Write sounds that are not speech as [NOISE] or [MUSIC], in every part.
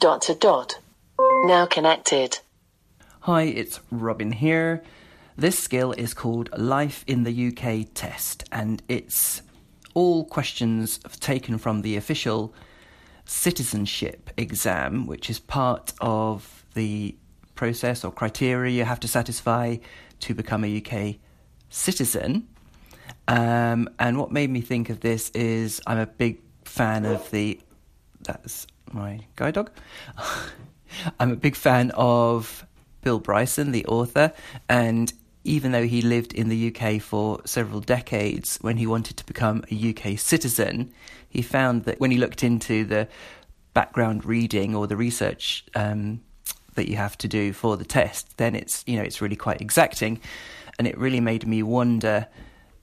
Dot to dot. Now connected. Hi, it's Robin here. This skill is called Life in the UK Test, and it's all questions taken from the official citizenship exam, which is part of the process or criteria you have to satisfy to become a UK citizen. Um, and what made me think of this is I'm a big fan of the. That's my guide dog. [LAUGHS] I'm a big fan of Bill Bryson, the author, and even though he lived in the UK for several decades, when he wanted to become a UK citizen, he found that when he looked into the background reading or the research um, that you have to do for the test, then it's you know it's really quite exacting, and it really made me wonder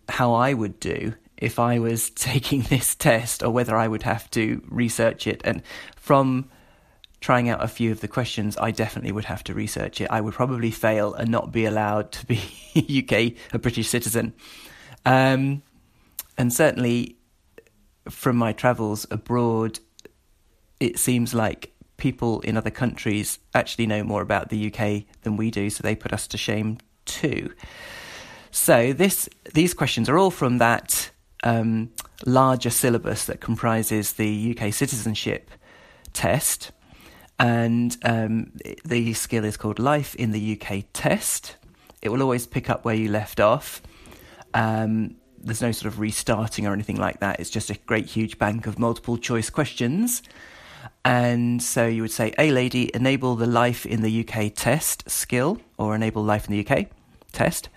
how I would do if I was [LAUGHS] taking this test, or whether I would have to research it. And from trying out a few of the questions, I definitely would have to research it. I would probably fail and not be allowed to be [LAUGHS] UK a British citizen. Um, and certainly from my travels abroad, it seems like people in other countries actually know more about the UK than we do, so they put us to shame too. So this these questions are all from that um, larger syllabus that comprises the UK citizenship test, and um, the skill is called Life in the UK Test. It will always pick up where you left off. Um, there's no sort of restarting or anything like that. It's just a great huge bank of multiple choice questions. And so you would say, A lady, enable the life in the UK test skill, or enable life in the UK test.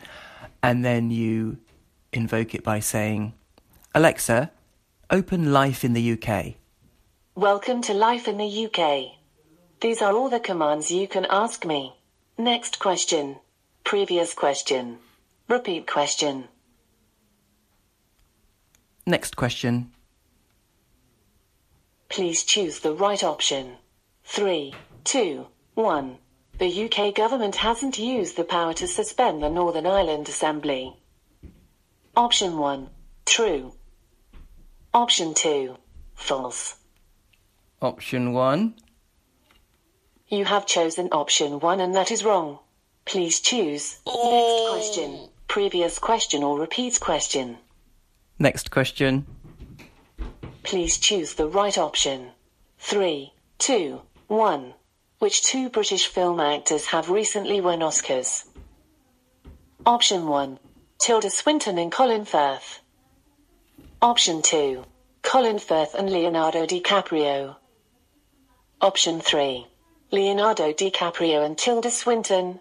And then you invoke it by saying, Alexa, open life in the UK. Welcome to Life in the UK. These are all the commands you can ask me. Next question. Previous question. Repeat question. Next question. Please choose the right option. Three, two, one. The UK government hasn't used the power to suspend the Northern Ireland Assembly. Option 1. True. Option 2. False. Option 1. You have chosen option 1 and that is wrong. Please choose. Next question. Previous question or repeat question. Next question. Please choose the right option. Three, two, one. Which two British film actors have recently won Oscars? Option 1. Tilda Swinton and Colin Firth. Option 2. Colin Firth and Leonardo DiCaprio. Option 3. Leonardo DiCaprio and Tilda Swinton.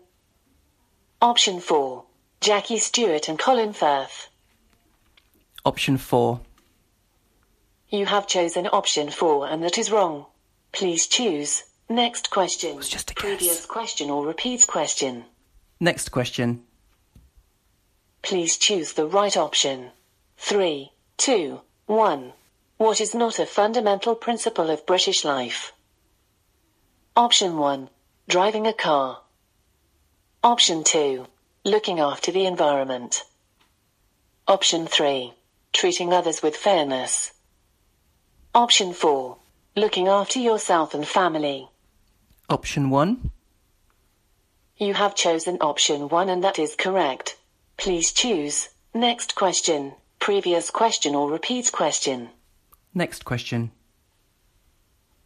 Option 4. Jackie Stewart and Colin Firth. Option 4. You have chosen option 4 and that is wrong. Please choose. Next question. was just a guess. Previous question or repeat question. Next question. Please choose the right option. Three, two, one. What is not a fundamental principle of British life? Option 1. Driving a car. Option 2. Looking after the environment. Option 3. Treating others with fairness. Option 4. Looking after yourself and family. Option 1. You have chosen option 1 and that is correct. Please choose. Next question. Previous question or repeat question. Next question.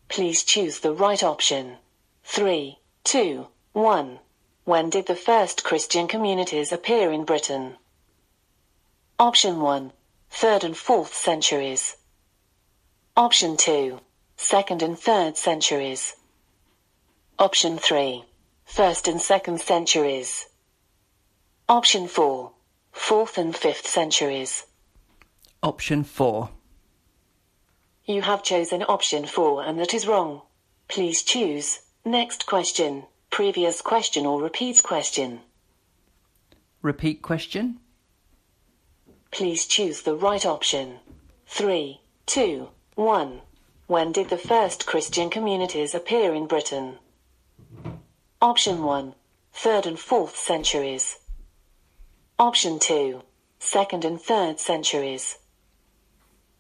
Please choose the right option. Three, two, one. When did the first Christian communities appear in Britain? Option 1. 3rd and 4th centuries. Option 2. 2nd and 3rd centuries. Option 3. 1st and 2nd centuries. Option 4. 4th and 5th centuries. Option 4. You have chosen option 4 and that is wrong. Please choose. Next question. Previous question or repeat question. Repeat question. Please choose the right option. Three, two, one. When did the first Christian communities appear in Britain? Option 1. 3rd and 4th centuries. Option 2. 2nd and 3rd centuries.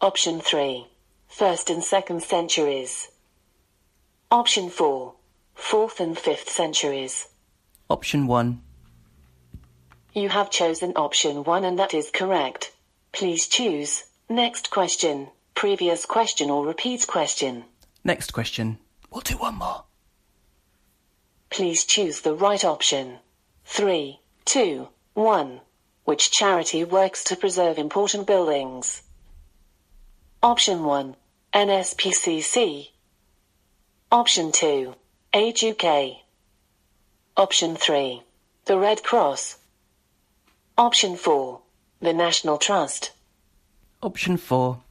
Option 3. 1st and 2nd centuries. Option 4. 4th and 5th centuries. Option 1. You have chosen option 1 and that is correct. Please choose next question, previous question or repeat question. Next question. We'll do one more. Please choose the right option. 3, 2, 1. Which charity works to preserve important buildings? Option 1. NSPCC. Option 2. Age UK. Option 3. The Red Cross. Option 4. The National Trust. Option 4.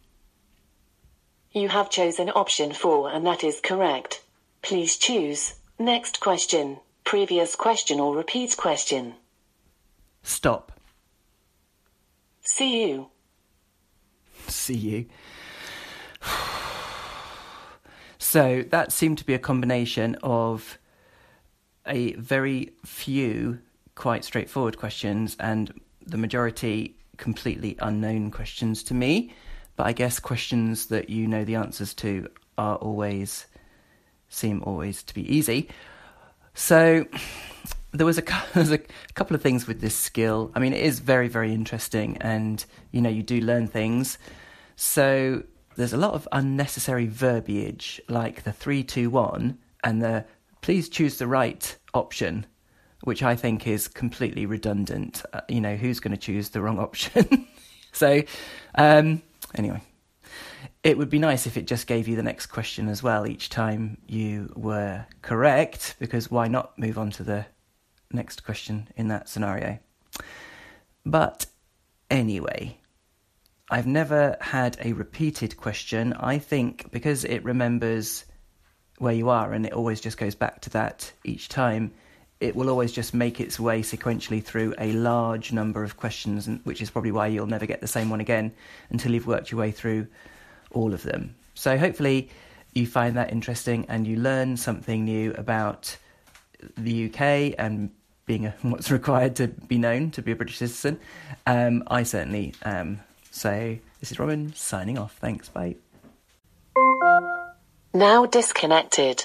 You have chosen option 4 and that is correct. Please choose next question, previous question or repeat question. Stop. See you. See you. So that seemed to be a combination of a very few quite straightforward questions and the majority completely unknown questions to me. But I guess questions that you know the answers to are always seem always to be easy. So there was a [LAUGHS] a couple of things with this skill. I mean, it is very very interesting, and you know you do learn things. So there's a lot of unnecessary verbiage, like the three two one and the please choose the right option, which I think is completely redundant. Uh, you know, who's going to choose the wrong option? [LAUGHS] so, um, anyway, it would be nice if it just gave you the next question as well each time you were correct, because why not move on to the next question in that scenario? But anyway, I've never had a repeated question. I think because it remembers where you are and it always just goes back to that each time, it will always just make its way sequentially through a large number of questions, which is probably why you'll never get the same one again until you've worked your way through all of them. So hopefully you find that interesting and you learn something new about the UK and being a, [LAUGHS] what's required to be known to be a British citizen. Um, I certainly am. So this is Robin signing off. Thanks. Bye. Now disconnected.